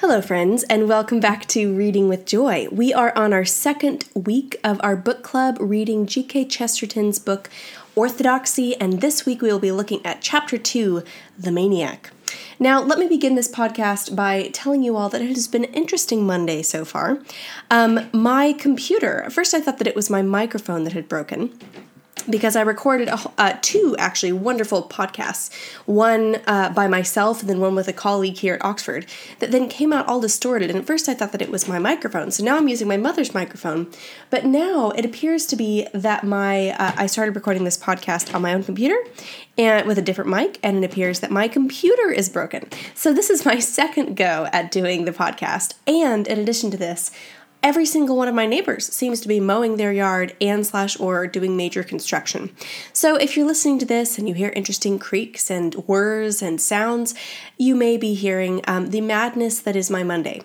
Hello, friends, and welcome back to Reading with Joy. We are on our second week of our book club reading G.K. Chesterton's book Orthodoxy, and this week we will be looking at chapter 2, The Maniac. Now, let me begin this podcast by telling you all that it has been an interesting Monday so far. Um, my computer, first I thought that it was my microphone that had broken because I recorded a, uh, two actually wonderful podcasts, one uh, by myself and then one with a colleague here at Oxford, that then came out all distorted. And at first I thought that it was my microphone, so now I'm using my mother's microphone. But now it appears to be that my uh, I started recording this podcast on my own computer and with a different mic, and it appears that my computer is broken. So this is my second go at doing the podcast. And in addition to this, every single one of my neighbors seems to be mowing their yard and slash or doing major construction. So if you're listening to this and you hear interesting creaks and whirs and sounds, you may be hearing um, the madness that is my Monday.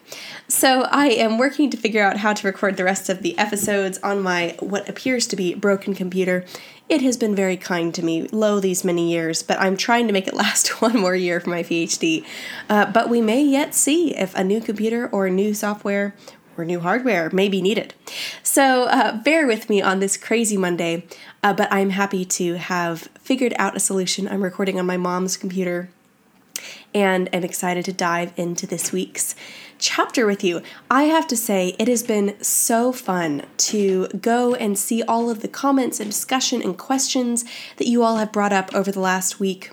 So I am working to figure out how to record the rest of the episodes on my what appears to be broken computer. It has been very kind to me, lo these many years, but I'm trying to make it last one more year for my PhD. Uh, but we may yet see if a new computer or new software or new hardware may be needed. So uh, bear with me on this crazy Monday, uh, but I'm happy to have figured out a solution. I'm recording on my mom's computer and I'm excited to dive into this week's chapter with you. I have to say, it has been so fun to go and see all of the comments and discussion and questions that you all have brought up over the last week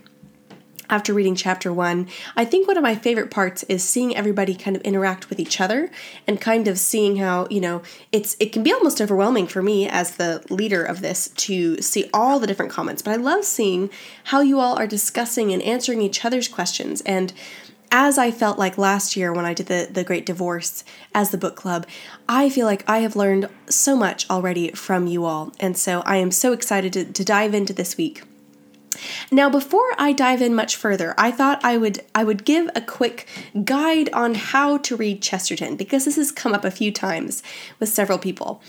after reading chapter one. I think one of my favorite parts is seeing everybody kind of interact with each other and kind of seeing how, you know, it's it can be almost overwhelming for me as the leader of this to see all the different comments, but I love seeing how you all are discussing and answering each other's questions and as I felt like last year when I did the, the Great Divorce as the book club, I feel like I have learned so much already from you all. And so I am so excited to, to dive into this week. Now, before I dive in much further, I thought I would I would give a quick guide on how to read Chesterton because this has come up a few times with several people.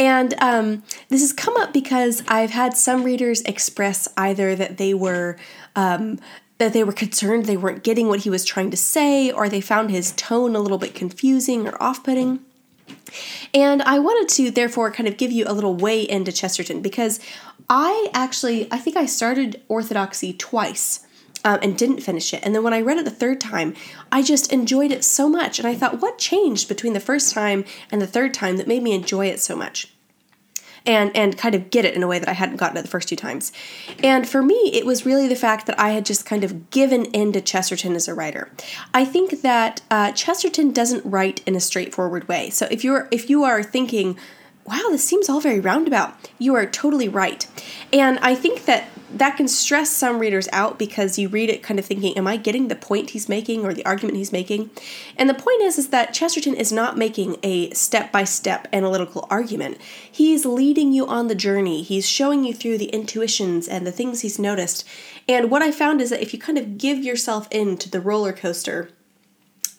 And um, this has come up because I've had some readers express either that they were um, that they were concerned they weren't getting what he was trying to say, or they found his tone a little bit confusing or off-putting. And I wanted to therefore kind of give you a little way into Chesterton because I actually, I think I started Orthodoxy twice. Um, and didn't finish it. And then when I read it the third time, I just enjoyed it so much. And I thought, what changed between the first time and the third time that made me enjoy it so much? And and kind of get it in a way that I hadn't gotten it the first two times. And for me, it was really the fact that I had just kind of given in to Chesterton as a writer. I think that uh, Chesterton doesn't write in a straightforward way. So if you're if you are thinking, wow, this seems all very roundabout, you are totally right. And I think that that can stress some readers out because you read it kind of thinking, am I getting the point he's making or the argument he's making? And the point is is that Chesterton is not making a step-by-step analytical argument. He's leading you on the journey. He's showing you through the intuitions and the things he's noticed. And what I found is that if you kind of give yourself in to the roller coaster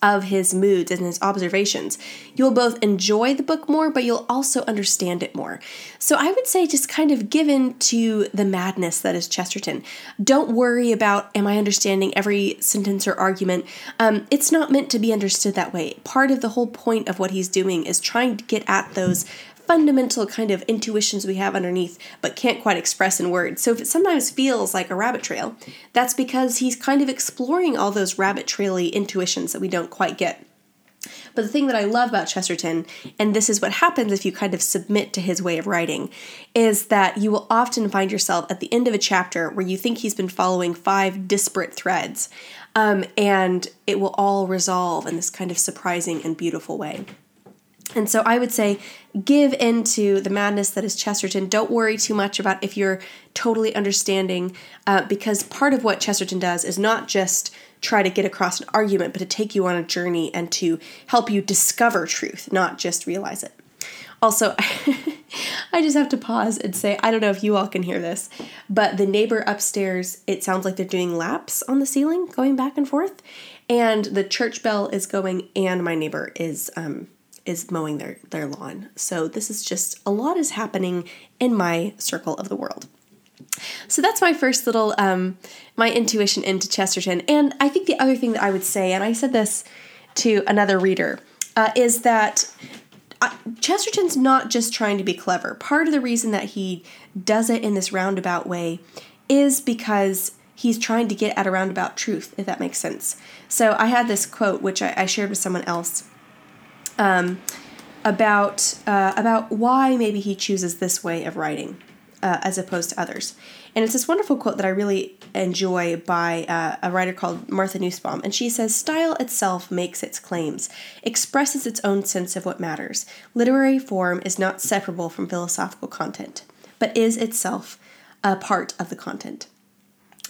of his moods and his observations. You'll both enjoy the book more, but you'll also understand it more. So I would say just kind of give in to the madness that is Chesterton. Don't worry about, am I understanding every sentence or argument? Um, it's not meant to be understood that way. Part of the whole point of what he's doing is trying to get at those fundamental kind of intuitions we have underneath but can't quite express in words. So if it sometimes feels like a rabbit trail, that's because he's kind of exploring all those rabbit traily intuitions that we don't quite get. But the thing that I love about Chesterton, and this is what happens if you kind of submit to his way of writing, is that you will often find yourself at the end of a chapter where you think he's been following five disparate threads, um, and it will all resolve in this kind of surprising and beautiful way. And so I would say give into the madness that is Chesterton. Don't worry too much about if you're totally understanding, uh, because part of what Chesterton does is not just try to get across an argument, but to take you on a journey and to help you discover truth, not just realize it. Also, I just have to pause and say, I don't know if you all can hear this, but the neighbor upstairs, it sounds like they're doing laps on the ceiling, going back and forth. And the church bell is going, and my neighbor is um, is mowing their, their lawn. So this is just a lot is happening in my circle of the world. So that's my first little um, my intuition into Chesterton. And I think the other thing that I would say, and I said this to another reader uh, is that uh, Chesterton's not just trying to be clever. Part of the reason that he does it in this roundabout way is because he's trying to get at a roundabout truth, if that makes sense. So I had this quote, which I, I shared with someone else, um, about uh, about why maybe he chooses this way of writing uh, as opposed to others. And it's this wonderful quote that I really enjoy by uh, a writer called Martha Nussbaum. And she says, Style itself makes its claims, expresses its own sense of what matters. Literary form is not separable from philosophical content, but is itself a part of the content.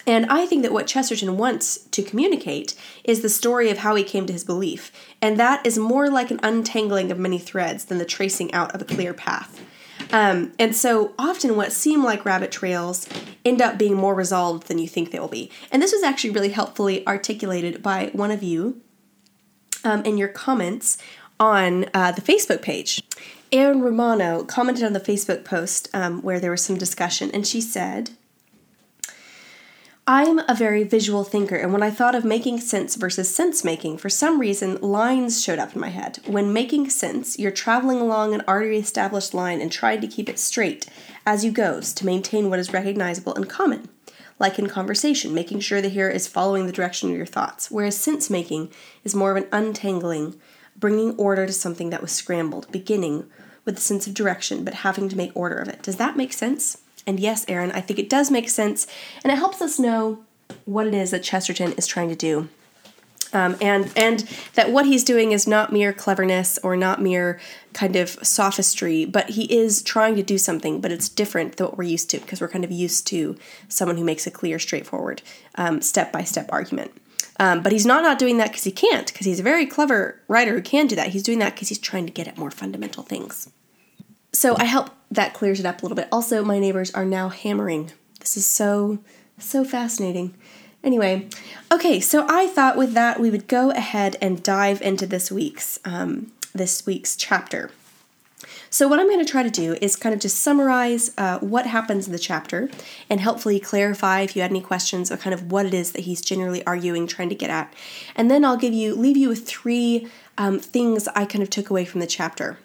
And I think that what Chesterton wants to communicate is the story of how he came to his belief, and that is more like an untangling of many threads than the tracing out of a clear path. Um, and so often what seem like rabbit trails end up being more resolved than you think they will be. And this was actually really helpfully articulated by one of you um, in your comments on uh, the Facebook page. Erin Romano commented on the Facebook post um, where there was some discussion, and she said, I'm a very visual thinker, and when I thought of making sense versus sense making, for some reason, lines showed up in my head. When making sense, you're traveling along an already established line and trying to keep it straight as you go to maintain what is recognizable and common. Like in conversation, making sure the hearer is following the direction of your thoughts, whereas sense making is more of an untangling, bringing order to something that was scrambled, beginning with a sense of direction, but having to make order of it. Does that make sense? And yes, Erin, I think it does make sense, and it helps us know what it is that Chesterton is trying to do. Um, and and that what he's doing is not mere cleverness or not mere kind of sophistry, but he is trying to do something, but it's different than what we're used to because we're kind of used to someone who makes a clear, straightforward, step by step argument. Um, but he's not not doing that because he can't, because he's a very clever writer who can do that. He's doing that because he's trying to get at more fundamental things. So I hope that clears it up a little bit. Also, my neighbors are now hammering. This is so, so fascinating. Anyway, okay, so I thought with that we would go ahead and dive into this week's um, this week's chapter. So what I'm going to try to do is kind of just summarize uh, what happens in the chapter and helpfully clarify if you had any questions or kind of what it is that he's generally arguing, trying to get at, and then I'll give you leave you with three um, things I kind of took away from the chapter.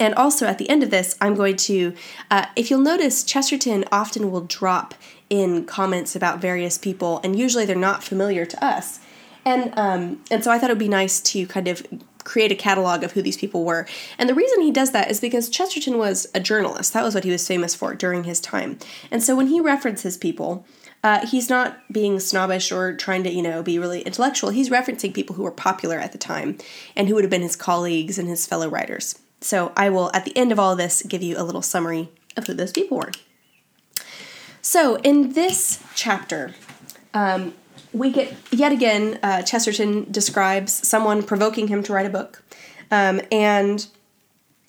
And also at the end of this, I'm going to, uh, if you'll notice, Chesterton often will drop in comments about various people, and usually they're not familiar to us. And um, and so I thought it would be nice to kind of create a catalog of who these people were. And the reason he does that is because Chesterton was a journalist. That was what he was famous for during his time. And so when he references people, uh, he's not being snobbish or trying to, you know, be really intellectual. He's referencing people who were popular at the time and who would have been his colleagues and his fellow writers. So I will, at the end of all this, give you a little summary of who those people were. So in this chapter, um, we get yet again, uh, Chesterton describes someone provoking him to write a book. Um, and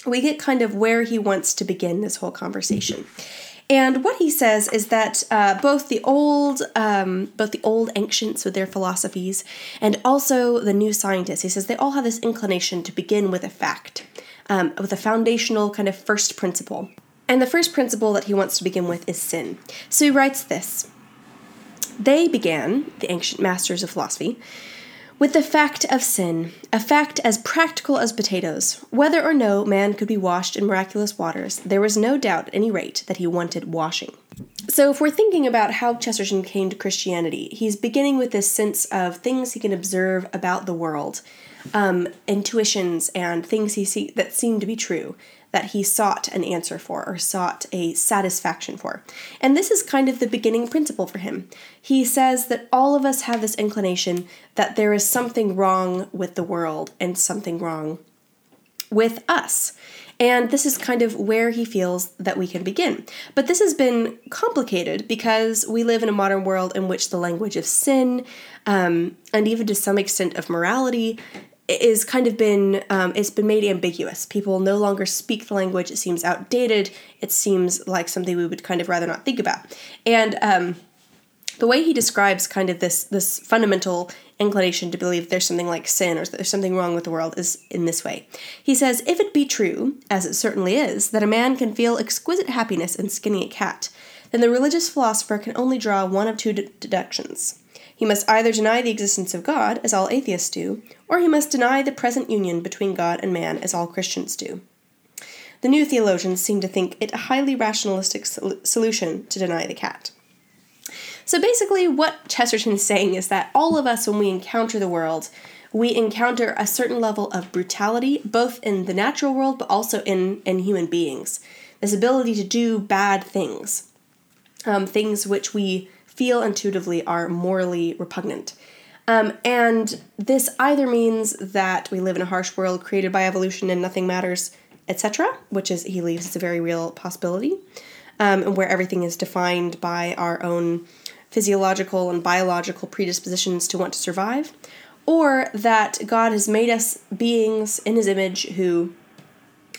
we get kind of where he wants to begin this whole conversation. And what he says is that uh, both the old, um, both the old ancients with their philosophies, and also the new scientists, he says they all have this inclination to begin with a fact um, with a foundational kind of first principle. And the first principle that he wants to begin with is sin. So he writes this They began, the ancient masters of philosophy, with the fact of sin, a fact as practical as potatoes. Whether or no man could be washed in miraculous waters, there was no doubt at any rate that he wanted washing. So, if we're thinking about how Chesterton came to Christianity, he's beginning with this sense of things he can observe about the world um, intuitions and things he see that seem to be true that he sought an answer for or sought a satisfaction for. And this is kind of the beginning principle for him. He says that all of us have this inclination that there is something wrong with the world and something wrong with us. And this is kind of where he feels that we can begin. But this has been complicated because we live in a modern world in which the language of sin, um, and even to some extent of morality, is kind of been um, it's been made ambiguous. People no longer speak the language. It seems outdated. It seems like something we would kind of rather not think about. And um, the way he describes kind of this this fundamental inclination to believe there's something like sin or there's something wrong with the world is in this way. He says, if it be true, as it certainly is, that a man can feel exquisite happiness in skinning a cat, then the religious philosopher can only draw one of two deductions. He must either deny the existence of God, as all atheists do, or he must deny the present union between God and man, as all Christians do. The new theologians seem to think it a highly rationalistic sol- solution to deny the cat. So basically, what Chesterton is saying is that all of us, when we encounter the world, we encounter a certain level of brutality, both in the natural world but also in, in human beings. This ability to do bad things, um, things which we feel intuitively are morally repugnant. Um, and this either means that we live in a harsh world created by evolution and nothing matters, etc., which is, he believes, is a very real possibility, um, where everything is defined by our own physiological and biological predispositions to want to survive, or that God has made us beings in his image who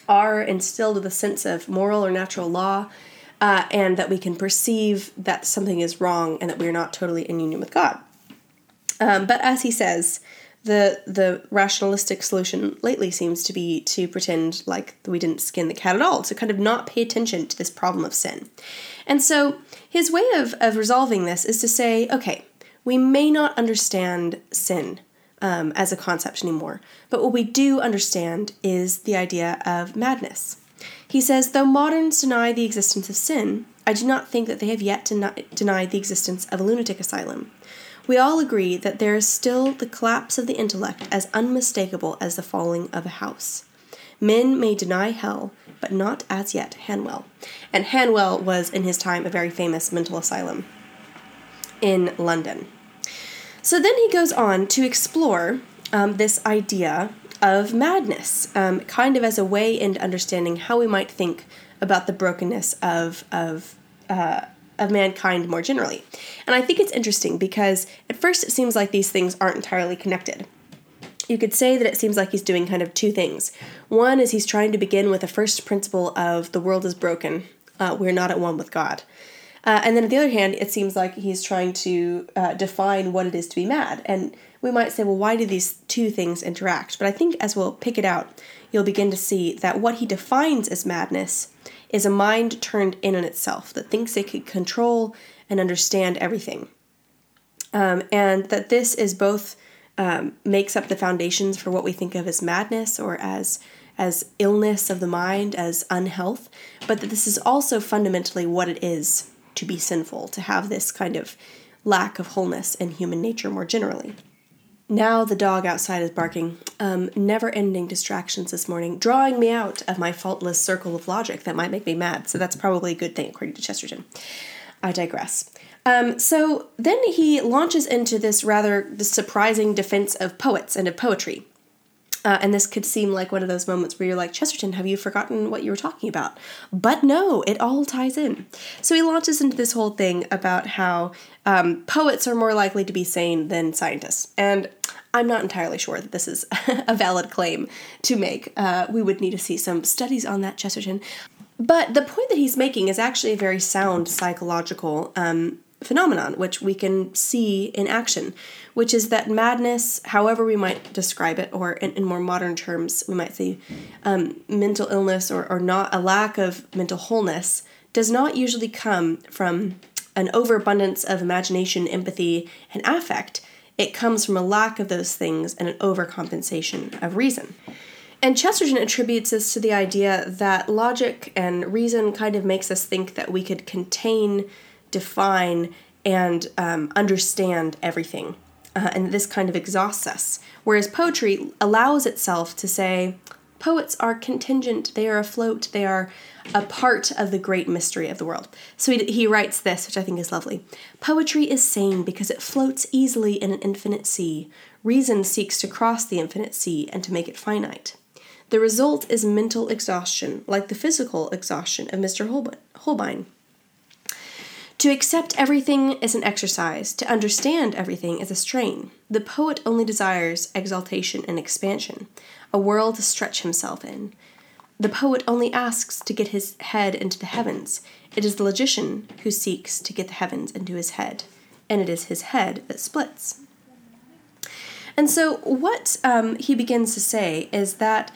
are instilled with a sense of moral or natural law, uh, and that we can perceive that something is wrong and that we are not totally in union with God. Um, but as he says, the the rationalistic solution lately seems to be to pretend like we didn't skin the cat at all, to kind of not pay attention to this problem of sin. And so his way of, of resolving this is to say, okay, we may not understand sin um, as a concept anymore. But what we do understand is the idea of madness. He says, though moderns deny the existence of sin, I do not think that they have yet deni- denied the existence of a lunatic asylum. We all agree that there is still the collapse of the intellect as unmistakable as the falling of a house. Men may deny hell, but not as yet Hanwell. And Hanwell was, in his time, a very famous mental asylum in London. So then he goes on to explore um, this idea of madness, um, kind of as a way into understanding how we might think about the brokenness of of uh, of mankind more generally. And I think it's interesting because at first it seems like these things aren't entirely connected. You could say that it seems like he's doing kind of two things. One is he's trying to begin with a first principle of the world is broken, uh, we're not at one with God. Uh, and then on the other hand, it seems like he's trying to uh, define what it is to be mad. And we might say, well, why do these two things interact? But I think as we'll pick it out, you'll begin to see that what he defines as madness is a mind turned in on itself that thinks it could control and understand everything. Um, and that this is both um, makes up the foundations for what we think of as madness or as as illness of the mind, as unhealth, but that this is also fundamentally what it is to be sinful, to have this kind of lack of wholeness in human nature more generally. Now the dog outside is barking, um, never ending distractions this morning, drawing me out of my faultless circle of logic that might make me mad, so that's probably a good thing, according to Chesterton. I digress. Um, so then he launches into this rather surprising defense of poets and of poetry. Uh, and this could seem like one of those moments where you're like, Chesterton, have you forgotten what you were talking about? But no, it all ties in. So he launches into this whole thing about how um, poets are more likely to be sane than scientists. And I'm not entirely sure that this is a valid claim to make. Uh, we would need to see some studies on that, Chesterton. But the point that he's making is actually a very sound psychological um, phenomenon, which we can see in action, which is that madness, however we might describe it, or in, in more modern terms, we might say um, mental illness or, or not a lack of mental wholeness, does not usually come from an overabundance of imagination, empathy, and affect. It comes from a lack of those things and an overcompensation of reason. And Chesterton attributes this to the idea that logic and reason kind of makes us think that we could contain define, and um, understand everything. Uh, and this kind of exhausts us. Whereas poetry allows itself to say, poets are contingent, they are afloat, they are a part of the great mystery of the world. So he, he writes this, which I think is lovely Poetry is sane because it floats easily in an infinite sea. Reason seeks to cross the infinite sea and to make it finite. The result is mental exhaustion, like the physical exhaustion of Mr. Holbein. To accept everything is an exercise, to understand everything is a strain. The poet only desires exaltation and expansion, a world to stretch himself in. The poet only asks to get his head into the heavens. It is the logician who seeks to get the heavens into his head, and it is his head that splits. And so, what um, he begins to say is that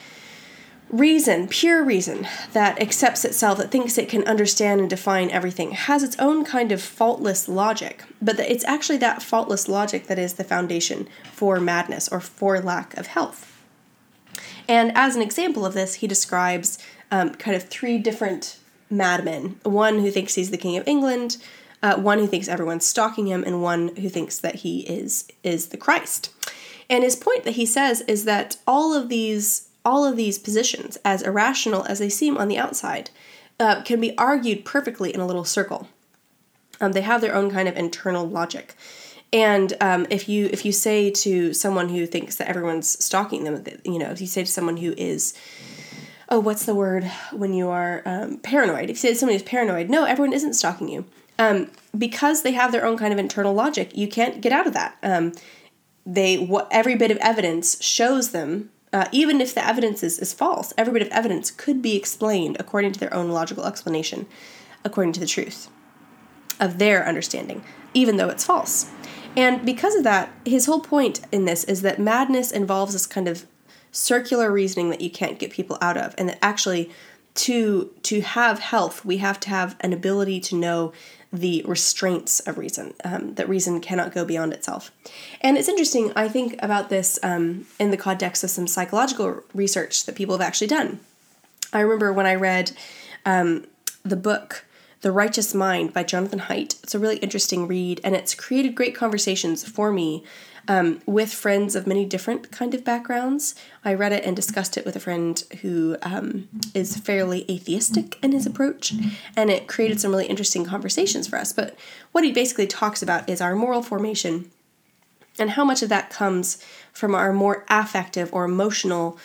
reason, pure reason, that accepts itself, that thinks it can understand and define everything, has its own kind of faultless logic. But it's actually that faultless logic that is the foundation for madness or for lack of health. And as an example of this, he describes um, kind of three different madmen one who thinks he's the king of England, uh, one who thinks everyone's stalking him, and one who thinks that he is is the Christ. And his point that he says is that all of these all of these positions, as irrational as they seem on the outside, uh, can be argued perfectly in a little circle. Um, they have their own kind of internal logic. And um, if you if you say to someone who thinks that everyone's stalking them, you know, if you say to someone who is, oh, what's the word when you are um, paranoid? If you say to someone who's paranoid, no, everyone isn't stalking you. Um, because they have their own kind of internal logic, you can't get out of that. Um, they what every bit of evidence shows them, uh, even if the evidence is, is false, every bit of evidence could be explained according to their own logical explanation, according to the truth of their understanding, even though it's false. And because of that, his whole point in this is that madness involves this kind of circular reasoning that you can't get people out of, and that actually to to have health, we have to have an ability to know the restraints of reason. Um, that reason cannot go beyond itself. And it's interesting. I think about this um, in the context of some psychological research that people have actually done. I remember when I read um, the book the Righteous Mind by Jonathan Haidt. It's a really interesting read, and it's created great conversations for me um, with friends of many different kind of backgrounds. I read it and discussed it with a friend who um, is fairly atheistic in his approach, and it created some really interesting conversations for us. But what he basically talks about is our moral formation and how much of that comes from our more affective or emotional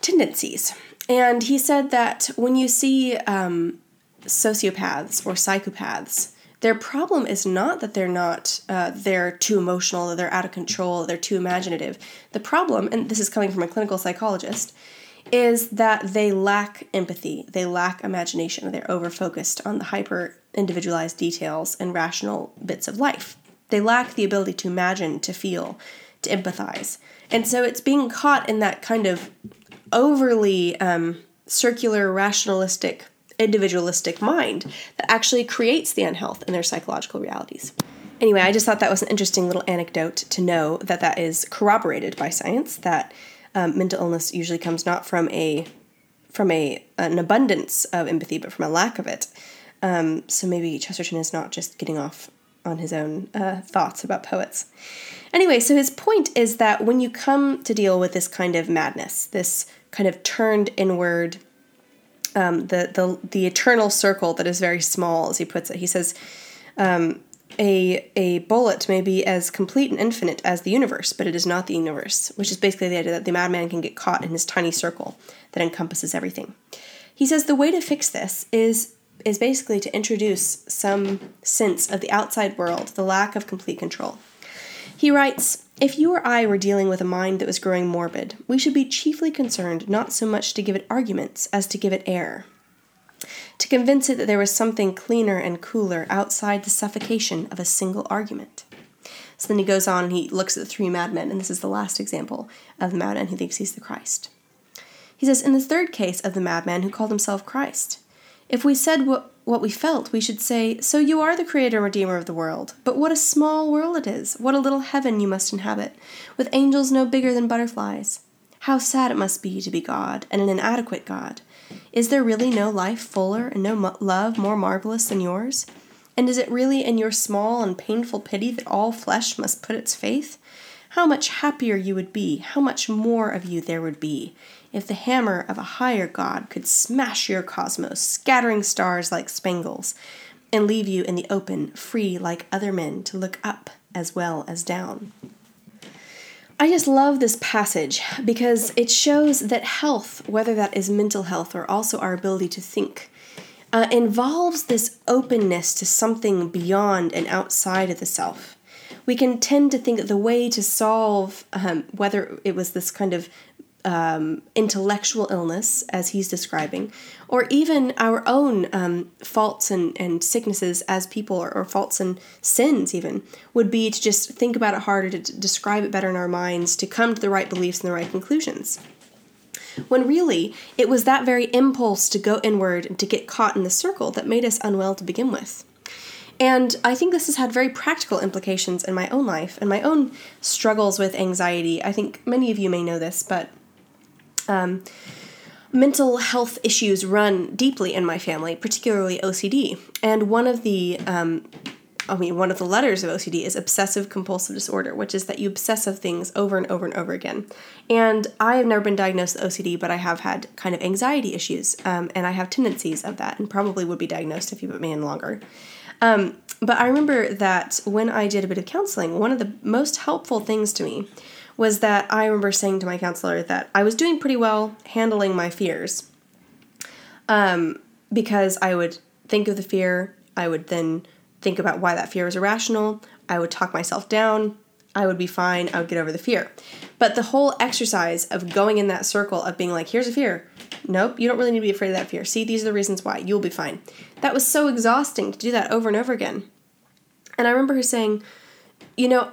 tendencies. And he said that when you see um, sociopaths or psychopaths, their problem is not that they're not uh, they're too emotional, that they're out of control, they're too imaginative. The problem, and this is coming from a clinical psychologist, is that they lack empathy, they lack imagination, they're over focused on the hyper individualized details and rational bits of life. They lack the ability to imagine, to feel, to empathize. And so it's being caught in that kind of overly um, circular, rationalistic individualistic mind that actually creates the unhealth in their psychological realities. Anyway, I just thought that was an interesting little anecdote to know that that is corroborated by science. That um, mental illness usually comes not from a from a an abundance of empathy, but from a lack of it. Um, so maybe Chesterton is not just getting off on his own uh, thoughts about poets. Anyway, so his point is that when you come to deal with this kind of madness, this kind of turned inward um, the the the eternal circle that is very small, as he puts it. He says, um, "A a bullet may be as complete and infinite as the universe, but it is not the universe." Which is basically the idea that the madman can get caught in his tiny circle that encompasses everything. He says the way to fix this is is basically to introduce some sense of the outside world, the lack of complete control. He writes, If you or I were dealing with a mind that was growing morbid, we should be chiefly concerned not so much to give it arguments as to give it air. To convince it that there was something cleaner and cooler outside the suffocation of a single argument. So then he goes on and he looks at the three madmen, and this is the last example of the madman who thinks he's the Christ. He says, In the third case of the madman who called himself Christ, if we said what what we felt, we should say, So you are the creator and redeemer of the world. But what a small world it is! What a little heaven you must inhabit, with angels no bigger than butterflies. How sad it must be to be God, and an inadequate God. Is there really no life fuller and no mo- love more marvelous than yours? And is it really in your small and painful pity that all flesh must put its faith? How much happier you would be, how much more of you there would be, if the hammer of a higher God could smash your cosmos, scattering stars like spangles, and leave you in the open, free like other men to look up as well as down. I just love this passage because it shows that health, whether that is mental health or also our ability to think, uh, involves this openness to something beyond and outside of the self. We can tend to think that the way to solve, um, whether it was this kind of um, intellectual illness, as he's describing, or even our own um, faults and, and sicknesses as people, or, or, faults and sins, even, would be to just think about it harder, to describe it better in our minds, to come to the right beliefs and the right conclusions. when really it was that very impulse to go inward and to get caught in the circle that made us unwell to begin with. And I think this has had very practical implications in my own life and my own struggles with anxiety. I think many of you may know this, but um, mental health issues run deeply in my family, particularly OCD. And one of the um, I mean, one of the letters of OCD is obsessive compulsive disorder, which is that you obsess of things over and over and over again. And I have never been diagnosed with OCD, but I have had kind of anxiety issues, um, and I have tendencies of that, and probably would be diagnosed if you put me in longer. Um, but I remember that when I did a bit of counseling, one of the most helpful things to me was that I remember saying to my counselor that I was doing pretty well handling my fears. Um, because I would think of the fear, I would then think about why that fear was irrational, I would talk myself down, I would be fine, I would get over the fear. But the whole exercise of going in that circle of being like, here's a fear. Nope, you don't really need to be afraid of that fear. See, these are the reasons why. You'll be fine. That was so exhausting to do that over and over again. And I remember her saying, you know,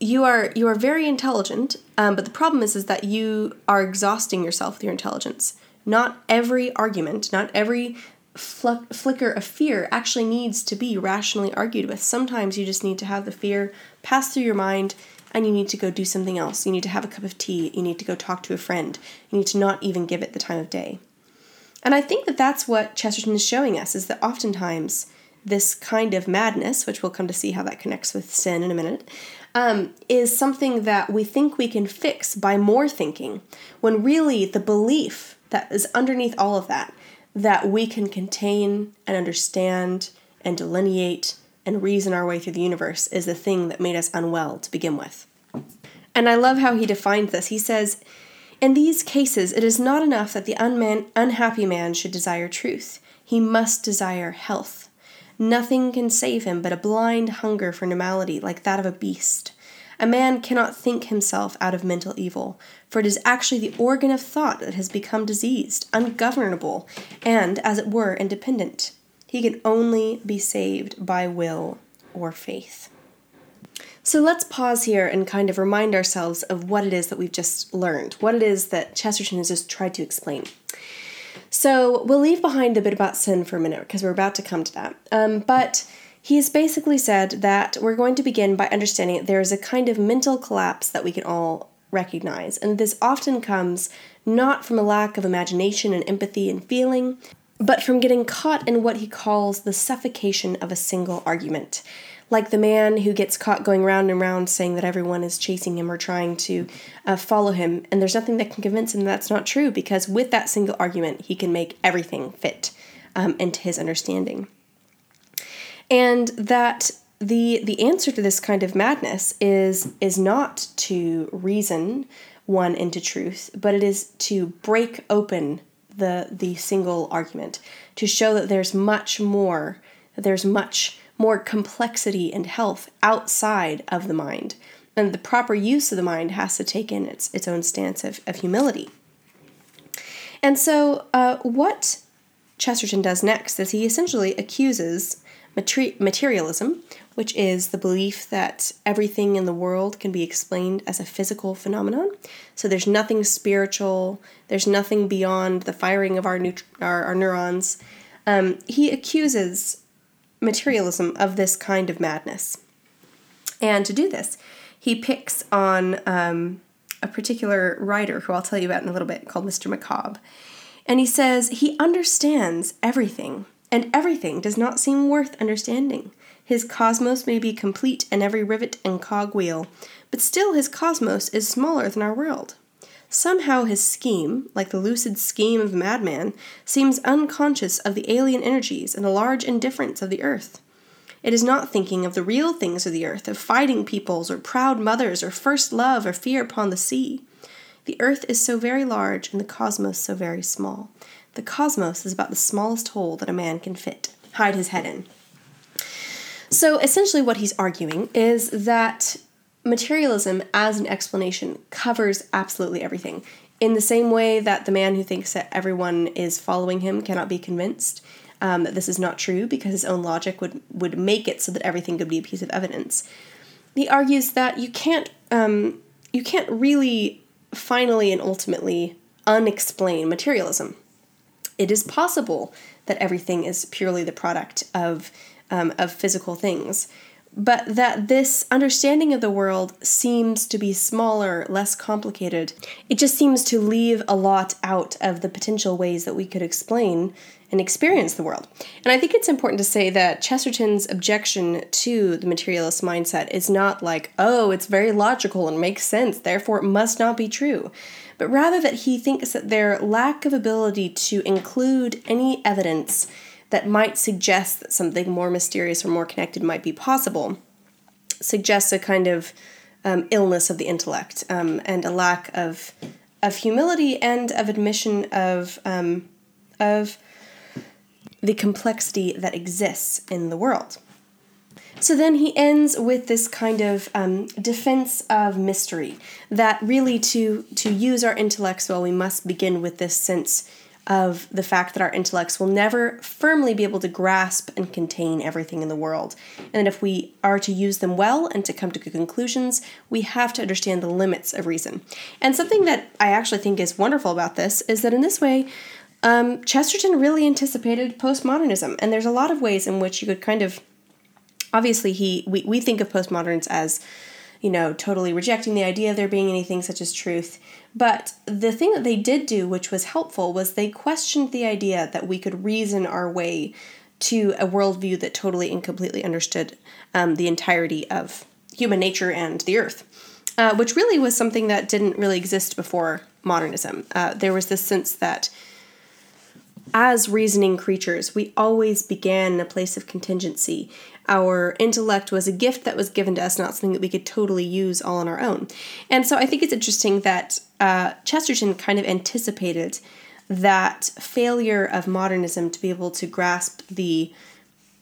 you are you are very intelligent, um, but the problem is is that you are exhausting yourself with your intelligence. Not every argument, not every fl- flicker of fear actually needs to be rationally argued with. Sometimes you just need to have the fear pass through your mind and you need to go do something else. You need to have a cup of tea. You need to go talk to a friend. You need to not even give it the time of day. And I think that that's what Chesterton is showing us is that oftentimes this kind of madness, which we'll come to see how that connects with sin in a minute, um, is something that we think we can fix by more thinking, when really the belief that is underneath all of that, that we can contain and understand and delineate and reason our way through the universe, is the thing that made us unwell to begin with. And I love how he defines this. He says, In these cases, it is not enough that the unman- unhappy man should desire truth, he must desire health. Nothing can save him but a blind hunger for normality like that of a beast. A man cannot think himself out of mental evil, for it is actually the organ of thought that has become diseased, ungovernable, and, as it were, independent. He can only be saved by will or faith. So let's pause here and kind of remind ourselves of what it is that we've just learned, what it is that Chesterton has just tried to explain. So we'll leave behind the bit about sin for a minute because we're about to come to that. Um, but he's basically said that we're going to begin by understanding that there is a kind of mental collapse that we can all recognize. And this often comes not from a lack of imagination and empathy and feeling, but from getting caught in what he calls the suffocation of a single argument like the man who gets caught going round and round saying that everyone is chasing him or trying to uh, follow him. And there's nothing that can convince him that's not true because with that single argument, he can make everything fit um, into his understanding. And that the the answer to this kind of madness is is not to reason one into truth, but it is to break open the the single argument to show that there's much more, that there's much more complexity and health outside of the mind. And the proper use of the mind has to take in its, its own stance of, of humility. And so, uh, what Chesterton does next is he essentially accuses materialism, which is the belief that everything in the world can be explained as a physical phenomenon. So there's nothing spiritual, there's nothing beyond the firing of our, neut- our, our neurons. Um, he accuses materialism of this kind of madness. And to do this, he picks on um, a particular writer who I'll tell you about in a little bit called Mr. McCabe. And he says he understands everything, and everything does not seem worth understanding. His cosmos may be complete in every rivet and cogwheel, but still his cosmos is smaller than our world. Somehow his scheme, like the lucid scheme of a madman, seems unconscious of the alien energies and the large indifference of the earth. It is not thinking of the real things of the earth, of fighting peoples, or proud mothers, or first love, or fear upon the sea. The earth is so very large, and the cosmos so very small. The cosmos is about the smallest hole that a man can fit, hide his head in. So essentially, what he's arguing is that materialism as an explanation covers absolutely everything. In the same way that the man who thinks that everyone is following him cannot be convinced um, that this is not true because his own logic would, would make it so that everything could be a piece of evidence. He argues that you can't um, you can't really finally and ultimately unexplain materialism. It is possible that everything is purely the product of, um, of physical things, but that this understanding of the world seems to be smaller, less complicated. It just seems to leave a lot out of the potential ways that we could explain and experience the world. And I think it's important to say that Chesterton's objection to the materialist mindset is not like, oh, it's very logical and makes sense, therefore it must not be true, but rather that he thinks that their lack of ability to include any evidence that might suggest that something more mysterious or more connected might be possible suggests a kind of um, illness of the intellect um, and a lack of of humility and of admission of um, of the complexity that exists in the world. So then he ends with this kind of um, defense of mystery that really to to use our intellects well we must begin with this sense of the fact that our intellects will never firmly be able to grasp and contain everything in the world. And if we are to use them well and to come to good conclusions, we have to understand the limits of reason. And something that I actually think is wonderful about this is that in this way, um, Chesterton really anticipated postmodernism. And there's a lot of ways in which you could kind of obviously he we, we think of postmoderns as you know totally rejecting the idea of there being anything such as truth but the thing that they did do which was helpful was they questioned the idea that we could reason our way to a worldview that totally and completely understood um, the entirety of human nature and the earth uh, which really was something that didn't really exist before modernism. Uh, there was this sense that as reasoning creatures, we always began in a place of contingency, our intellect was a gift that was given to us, not something that we could totally use all on our own. And so I think it's interesting that uh, Chesterton kind of anticipated that failure of modernism to be able to grasp the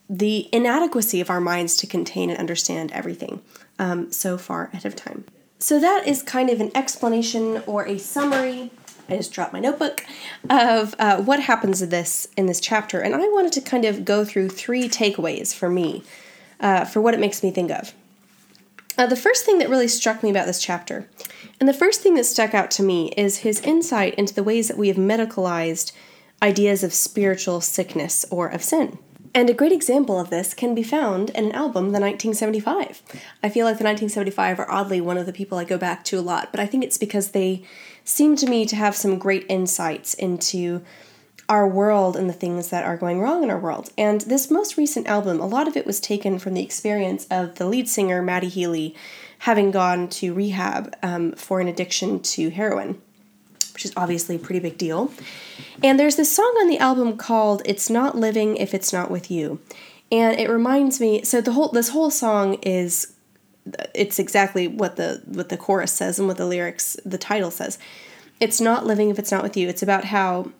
the inadequacy of our minds to contain and understand everything um, so far ahead of time. So that is kind of an explanation or a summary. I just dropped my notebook of uh, what happens in this in this chapter, and I wanted to kind of go through three takeaways for me uh, for what it makes me think of. Uh, the first thing that really struck me about this chapter, and the first thing that stuck out to me, is his insight into the ways that we have medicalized ideas of spiritual sickness or of sin. And a great example of this can be found in an album, The 1975. I feel like The 1975 are oddly one of the people I go back to a lot, but I think it's because they seem to me to have some great insights into our world and the things that are going wrong in our world. And this most recent album, a lot of it was taken from the experience of the lead singer, Matty Healy, having gone to rehab um, for an addiction to heroin, which is obviously a pretty big deal. And there's this song on the album called It's Not Living If It's Not With You. And it reminds me so the whole this whole song is it's exactly what the what the chorus says and what the lyrics the title says. It's not living if it's not with you. It's about how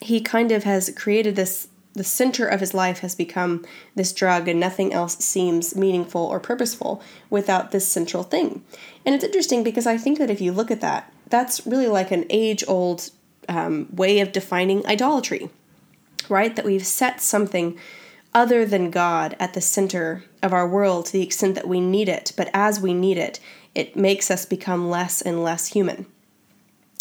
he kind of has created this the center of his life has become this drug and nothing else seems meaningful or purposeful without this central thing and it's interesting because i think that if you look at that that's really like an age old um, way of defining idolatry right that we've set something other than god at the center of our world to the extent that we need it but as we need it it makes us become less and less human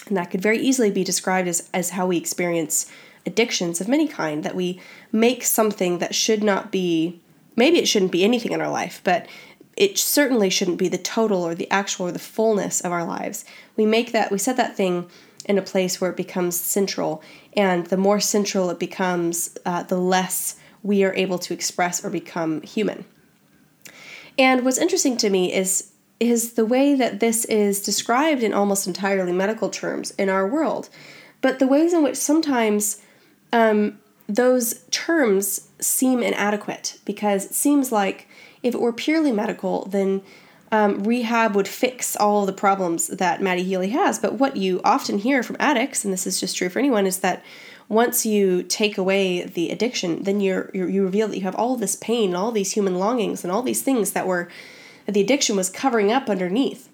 and that could very easily be described as, as how we experience addictions of many kind, that we make something that should not be, maybe it shouldn't be anything in our life, but it certainly shouldn't be the total or the actual or the fullness of our lives. We make that, we set that thing in a place where it becomes central, and the more central it becomes, uh, the less we are able to express or become human. And what's interesting to me is is the way that this is described in almost entirely medical terms in our world, but the ways in which sometimes um, those terms seem inadequate because it seems like if it were purely medical, then um, rehab would fix all the problems that Matty Healy has. But what you often hear from addicts, and this is just true for anyone, is that once you take away the addiction, then you're, you're you reveal that you have all this pain, all these human longings, and all these things that were that the addiction was covering up underneath.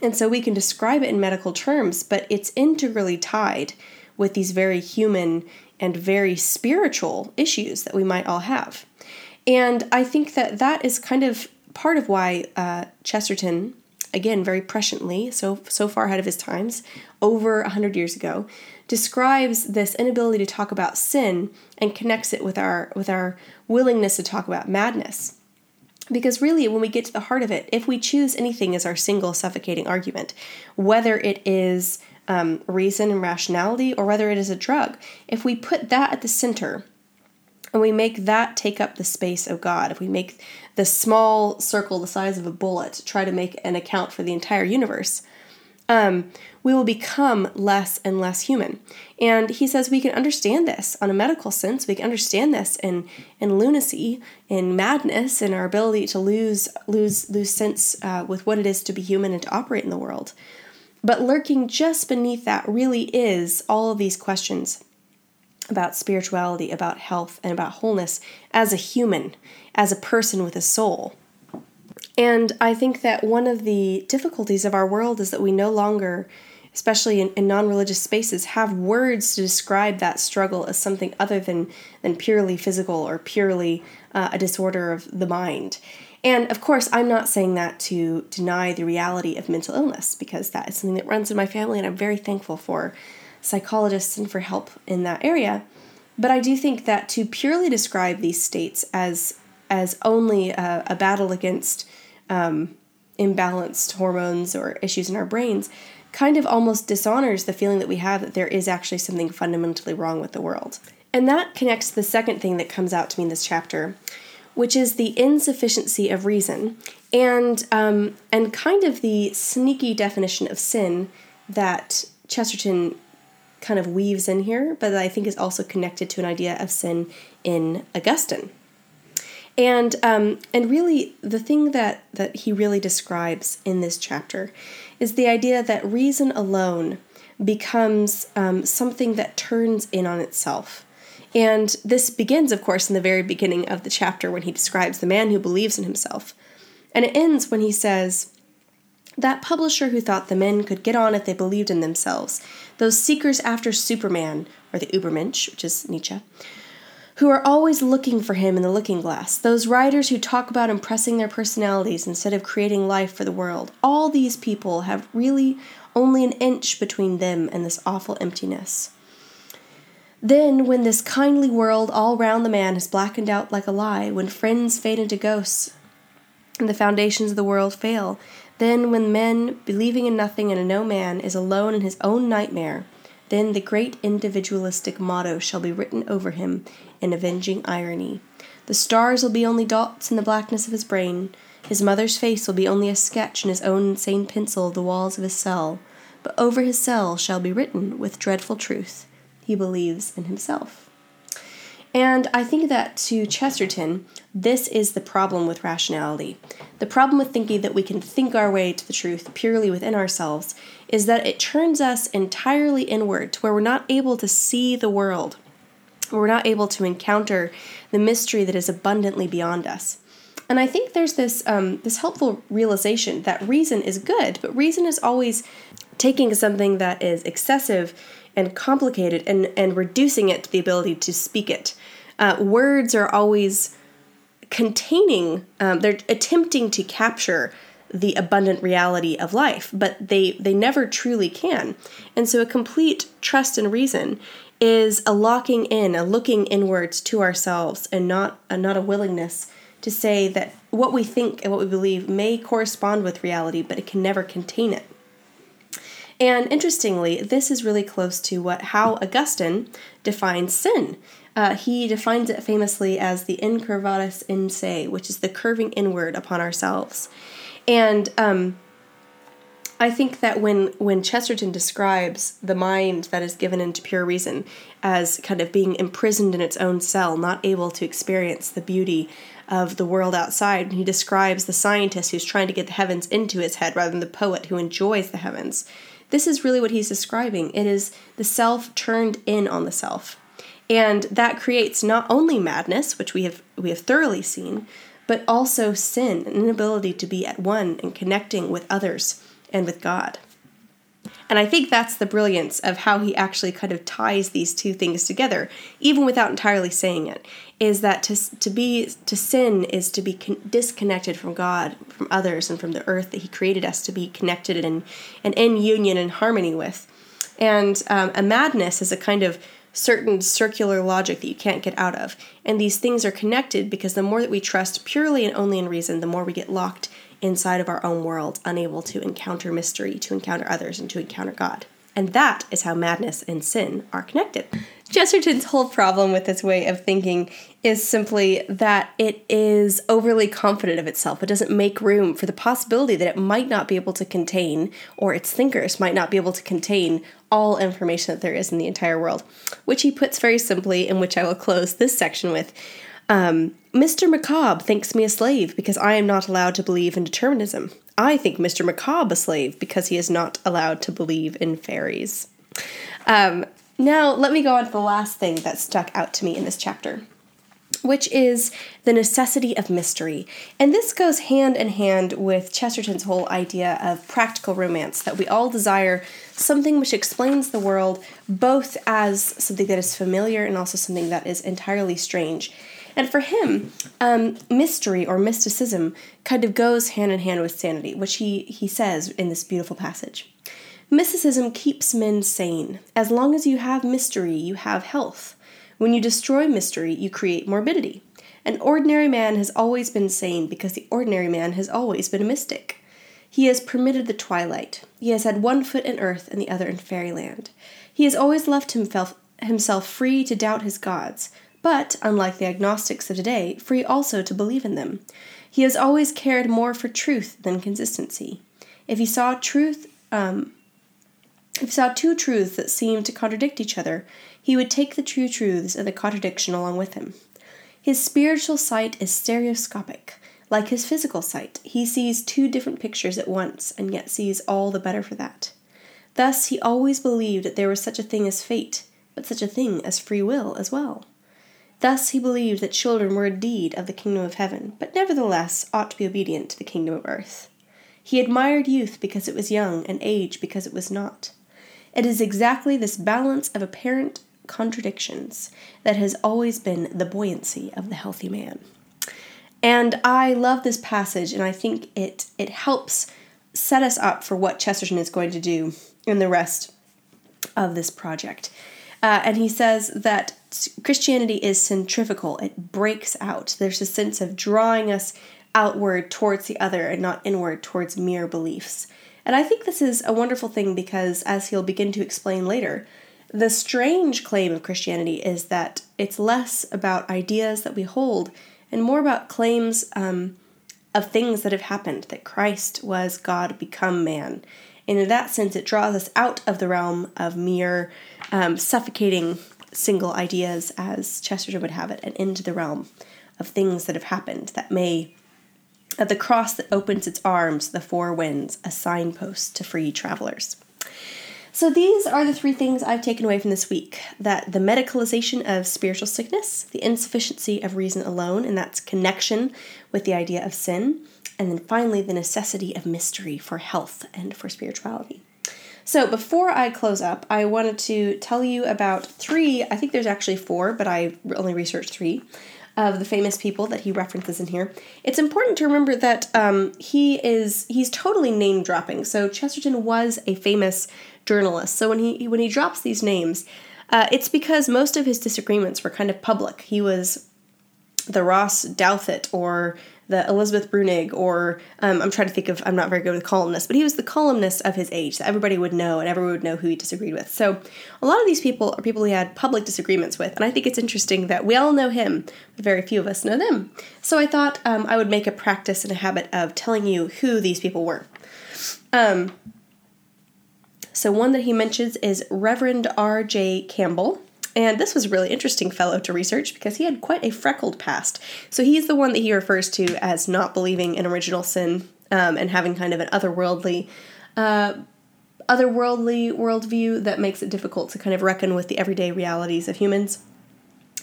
And so we can describe it in medical terms, but it's integrally tied with these very human and very spiritual issues that we might all have. And I think that that is kind of part of why uh, Chesterton, again, very presciently, so so far ahead of his times, over a 100 years ago, describes this inability to talk about sin and connects it with our with our willingness to talk about madness. Because really, when we get to the heart of it, if we choose anything as our single suffocating argument, whether it is um, reason and rationality or whether it is a drug, if we put that at the center and we make that take up the space of God, if we make the small circle the size of a bullet try to make an account for the entire universe, um, we will become less and less human. And he says we can understand this on a medical sense. We can understand this in in lunacy, in madness, in our ability to lose lose lose sense uh, with what it is to be human and to operate in the world. But lurking just beneath that really is all of these questions about spirituality, about health, and about wholeness as a human, as a person with a soul. And I think that one of the difficulties of our world is that we no longer, especially in, in non religious spaces, have words to describe that struggle as something other than, than purely physical or purely uh, a disorder of the mind. And of course, I'm not saying that to deny the reality of mental illness because that is something that runs in my family, and I'm very thankful for psychologists and for help in that area. But I do think that to purely describe these states as as only a, a battle against um, imbalanced hormones or issues in our brains kind of almost dishonors the feeling that we have that there is actually something fundamentally wrong with the world. And that connects to the second thing that comes out to me in this chapter, which is the insufficiency of reason and um, and kind of the sneaky definition of sin that Chesterton kind of weaves in here, but I think is also connected to an idea of sin in Augustine. And um, and really, the thing that that he really describes in this chapter is the idea that reason alone becomes um, something that turns in on itself. And this begins, of course, in the very beginning of the chapter when he describes the man who believes in himself. And it ends when he says, That publisher who thought the men could get on if they believed in themselves, those seekers after Superman, or the Übermensch, which is Nietzsche, who are always looking for him in the looking glass, those writers who talk about impressing their personalities instead of creating life for the world, all these people have really only an inch between them and this awful emptiness. Then, when this kindly world all round the man has blackened out like a lie, when friends fade into ghosts, and the foundations of the world fail, then when men, believing in nothing and in no man, is alone in his own nightmare, then the great individualistic motto shall be written over him in avenging irony. The stars will be only dots in the blackness of his brain. His mother's face will be only a sketch in his own insane pencil of the walls of his cell. But over his cell shall be written, with dreadful truth, he believes in himself. And I think that to Chesterton, this is the problem with rationality. The problem with thinking that we can think our way to the truth purely within ourselves is that it turns us entirely inward to where we're not able to see the world, we're not able to encounter the mystery that is abundantly beyond us. And I think there's this um, this helpful realization that reason is good, but reason is always taking something that is excessive and complicated and, and reducing it to the ability to speak it. Uh, words are always containing, um, they're attempting to capture the abundant reality of life, but they, they never truly can. And so a complete trust in reason is a locking in, a looking inwards to ourselves, and not a, not a willingness to say that what we think and what we believe may correspond with reality, but it can never contain it. And interestingly, this is really close to what how Augustine defines sin. Uh, he defines it famously as the incurvatus in se, which is the curving inward upon ourselves. And um, I think that when when Chesterton describes the mind that is given into pure reason as kind of being imprisoned in its own cell, not able to experience the beauty of the world outside, he describes the scientist who's trying to get the heavens into his head rather than the poet who enjoys the heavens. This is really what he's describing. It is the self turned in on the self. And that creates not only madness, which we have we have thoroughly seen, but also sin, an inability to be at one and connecting with others and with God. And I think that's the brilliance of how he actually kind of ties these two things together, even without entirely saying it. Is that to, to be to sin is to be con- disconnected from God, from others, and from the earth that He created us to be connected and and in union and harmony with. And um, a madness is a kind of certain circular logic that you can't get out of. And these things are connected because the more that we trust purely and only in reason, the more we get locked inside of our own world, unable to encounter mystery, to encounter others, and to encounter God. And that is how madness and sin are connected. Chesterton's whole problem with this way of thinking is simply that it is overly confident of itself. It doesn't make room for the possibility that it might not be able to contain, or its thinkers might not be able to contain, all information that there is in the entire world, which he puts very simply, and which I will close this section with. Um, Mr. McCabe thinks me a slave because I am not allowed to believe in determinism. I think Mr. McCabe a slave because he is not allowed to believe in fairies. Um, now, let me go on to the last thing that stuck out to me in this chapter, which is the necessity of mystery. And this goes hand in hand with Chesterton's whole idea of practical romance that we all desire something which explains the world both as something that is familiar and also something that is entirely strange. And for him, um, mystery or mysticism kind of goes hand in hand with sanity, which he, he says in this beautiful passage. Mysticism keeps men sane. As long as you have mystery, you have health. When you destroy mystery, you create morbidity. An ordinary man has always been sane because the ordinary man has always been a mystic. He has permitted the twilight. He has had one foot in earth and the other in fairyland. He has always left himself, himself free to doubt his gods, but, unlike the agnostics of today, free also to believe in them. He has always cared more for truth than consistency. If he saw truth, um, if he saw two truths that seemed to contradict each other, he would take the true truths and the contradiction along with him. His spiritual sight is stereoscopic. Like his physical sight, he sees two different pictures at once and yet sees all the better for that. Thus, he always believed that there was such a thing as fate, but such a thing as free will as well. Thus, he believed that children were indeed of the kingdom of heaven, but nevertheless ought to be obedient to the kingdom of earth. He admired youth because it was young, and age because it was not. It is exactly this balance of apparent contradictions that has always been the buoyancy of the healthy man. And I love this passage, and I think it it helps set us up for what Chesterton is going to do in the rest of this project. Uh, and he says that Christianity is centrifugal, it breaks out. There's a sense of drawing us outward towards the other and not inward towards mere beliefs. And I think this is a wonderful thing because, as he'll begin to explain later, the strange claim of Christianity is that it's less about ideas that we hold and more about claims um, of things that have happened, that Christ was God become man. And in that sense, it draws us out of the realm of mere um, suffocating single ideas, as Chesterton would have it, and into the realm of things that have happened that may at the cross that opens its arms, the four winds, a signpost to free travelers. So these are the three things I've taken away from this week that the medicalization of spiritual sickness, the insufficiency of reason alone, and that's connection with the idea of sin, and then finally the necessity of mystery for health and for spirituality. So before I close up, I wanted to tell you about three, I think there's actually four, but I only researched three of the famous people that he references in here. It's important to remember that um, he is he's totally name dropping. So Chesterton was a famous journalist. So when he when he drops these names, uh, it's because most of his disagreements were kind of public. He was the Ross Douthat or the Elizabeth Bruenig, or um, I'm trying to think of, I'm not very good with columnists, but he was the columnist of his age that everybody would know and everyone would know who he disagreed with. So a lot of these people are people he had public disagreements with, and I think it's interesting that we all know him, but very few of us know them. So I thought um, I would make a practice and a habit of telling you who these people were. Um, so one that he mentions is Reverend R.J. Campbell. And this was a really interesting fellow to research because he had quite a freckled past. So he's the one that he refers to as not believing in original sin um, and having kind of an otherworldly, uh, otherworldly worldview that makes it difficult to kind of reckon with the everyday realities of humans.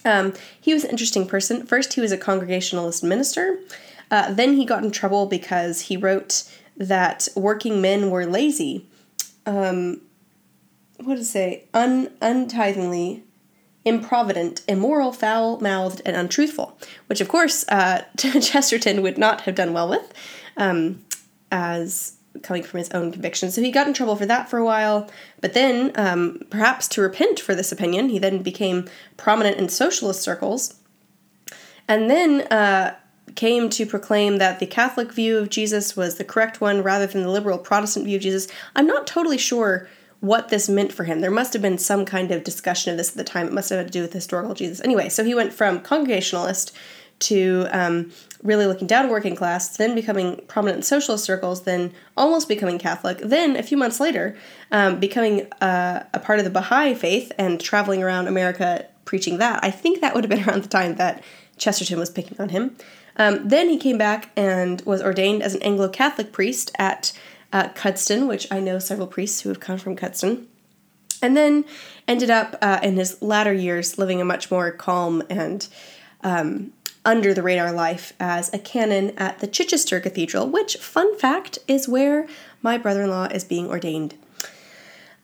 Um, he was an interesting person. First, he was a Congregationalist minister. Uh, then he got in trouble because he wrote that working men were lazy. Um, what to say? Un untithingly improvident, immoral, foul mouthed, and untruthful, which of course uh, Chesterton would not have done well with, um, as coming from his own conviction. So he got in trouble for that for a while, but then, um, perhaps to repent for this opinion, he then became prominent in socialist circles, and then uh, came to proclaim that the Catholic view of Jesus was the correct one rather than the liberal Protestant view of Jesus. I'm not totally sure what this meant for him. There must have been some kind of discussion of this at the time. It must have had to do with historical Jesus. Anyway, so he went from Congregationalist to um, really looking down working class, then becoming prominent in socialist circles, then almost becoming Catholic, then a few months later, um, becoming uh, a part of the Baha'i faith and traveling around America preaching that. I think that would have been around the time that Chesterton was picking on him. Um, then he came back and was ordained as an Anglo Catholic priest at Cuddesdon, which I know several priests who have come from Cuddesdon, And then ended up uh, in his latter years living a much more calm and um, under the radar life as a canon at the Chichester Cathedral, which, fun fact, is where my brother in law is being ordained.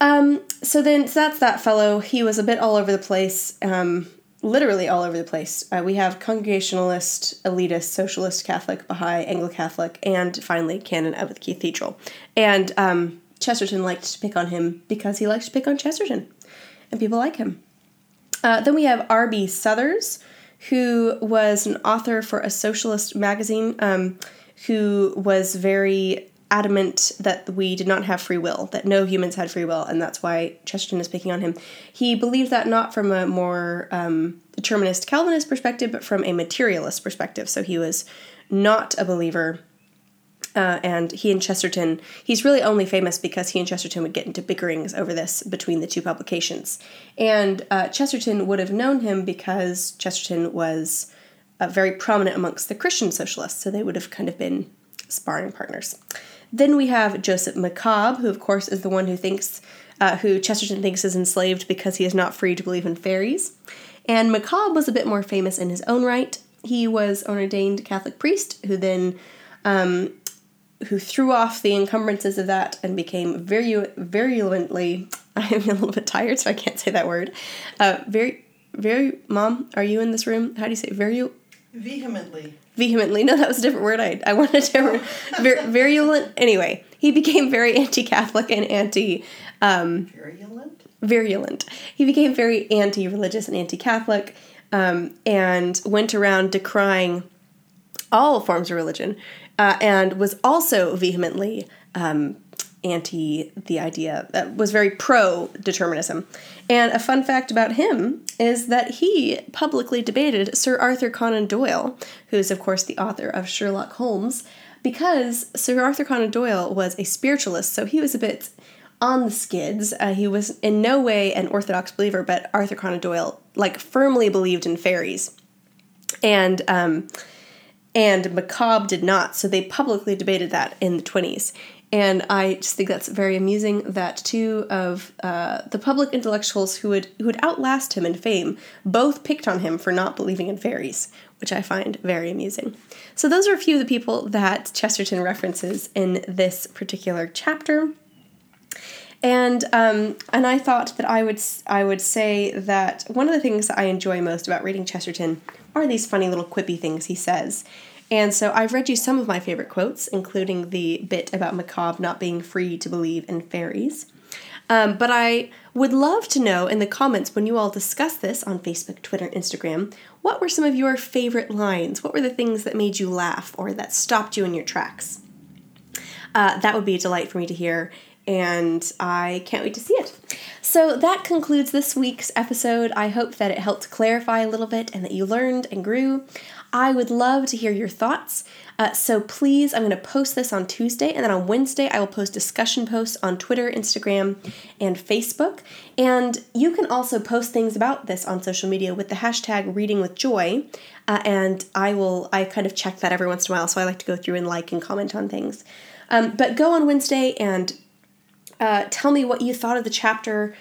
Um, so then, so that's that fellow. He was a bit all over the place, um, literally all over the place. Uh, we have Congregationalist, elitist, socialist, Catholic, Baha'i, Anglo Catholic, and finally canon of the cathedral. And um, Chesterton liked to pick on him because he likes to pick on Chesterton, and people like him. Uh, then we have R.B. Suthers, who was an author for a socialist magazine, um, who was very adamant that we did not have free will, that no humans had free will, and that's why Chesterton is picking on him. He believed that not from a more um, determinist Calvinist perspective, but from a materialist perspective. So he was not a believer uh, and he and Chesterton, he's really only famous because he and Chesterton would get into bickerings over this between the two publications. And uh, Chesterton would have known him because Chesterton was uh, very prominent amongst the Christian socialists, so they would have kind of been sparring partners. Then we have Joseph McCabe, who, of course, is the one who thinks, uh, who Chesterton thinks is enslaved because he is not free to believe in fairies. And McCabe was a bit more famous in his own right. He was an ordained Catholic priest who then um, who threw off the encumbrances of that and became very virulently. I am a little bit tired, so I can't say that word. Uh, very, very. Mom, are you in this room? How do you say very? Vehemently. Vehemently. No, that was a different word. I I wanted to. vir, virulent. Anyway, he became very anti-Catholic and anti. Um, virulent. Virulent. He became very anti-religious and anti-Catholic, um, and went around decrying all forms of religion, uh, and was also vehemently um, anti the idea that uh, was very pro determinism. And a fun fact about him is that he publicly debated Sir Arthur Conan Doyle, who is, of course, the author of Sherlock Holmes, because Sir Arthur Conan Doyle was a spiritualist, so he was a bit on the skids. Uh, he was in no way an orthodox believer, but Arthur Conan Doyle, like, firmly believed in fairies. And, um, and McCabe did not. So they publicly debated that in the 20s. And I just think that's very amusing that two of uh, the public intellectuals who would who would outlast him in fame both picked on him for not believing in fairies, which I find very amusing. So those are a few of the people that Chesterton references in this particular chapter. And um, and I thought that I would I would say that one of the things that I enjoy most about reading Chesterton are these funny little quippy things he says. And so I've read you some of my favorite quotes, including the bit about McCabe not being free to believe in fairies. Um, but I would love to know in the comments when you all discuss this on Facebook, Twitter, Instagram, what were some of your favorite lines? What were the things that made you laugh or that stopped you in your tracks? Uh, that would be a delight for me to hear, and I can't wait to see it. So that concludes this week's episode. I hope that it helped clarify a little bit and that you learned and grew. I would love to hear your thoughts. Uh, so please, I'm going to post this on Tuesday, and then on Wednesday, I will post discussion posts on Twitter, Instagram, and Facebook. And you can also post things about this on social media with the hashtag Reading with Joy. Uh, and I will, I kind of check that every once in a while, so I like to go through and like and comment on things. Um, but go on Wednesday and uh, tell me what you thought of the chapter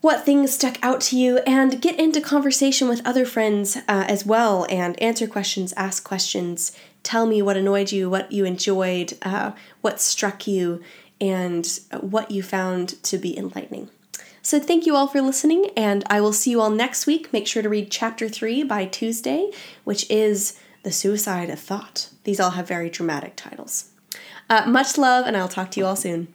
what things stuck out to you, and get into conversation with other friends uh, as well and answer questions, ask questions, tell me what annoyed you, what you enjoyed, uh, what struck you, and what you found to be enlightening. So, thank you all for listening, and I will see you all next week. Make sure to read chapter three by Tuesday, which is The Suicide of Thought. These all have very dramatic titles. Uh, much love, and I'll talk to you all soon.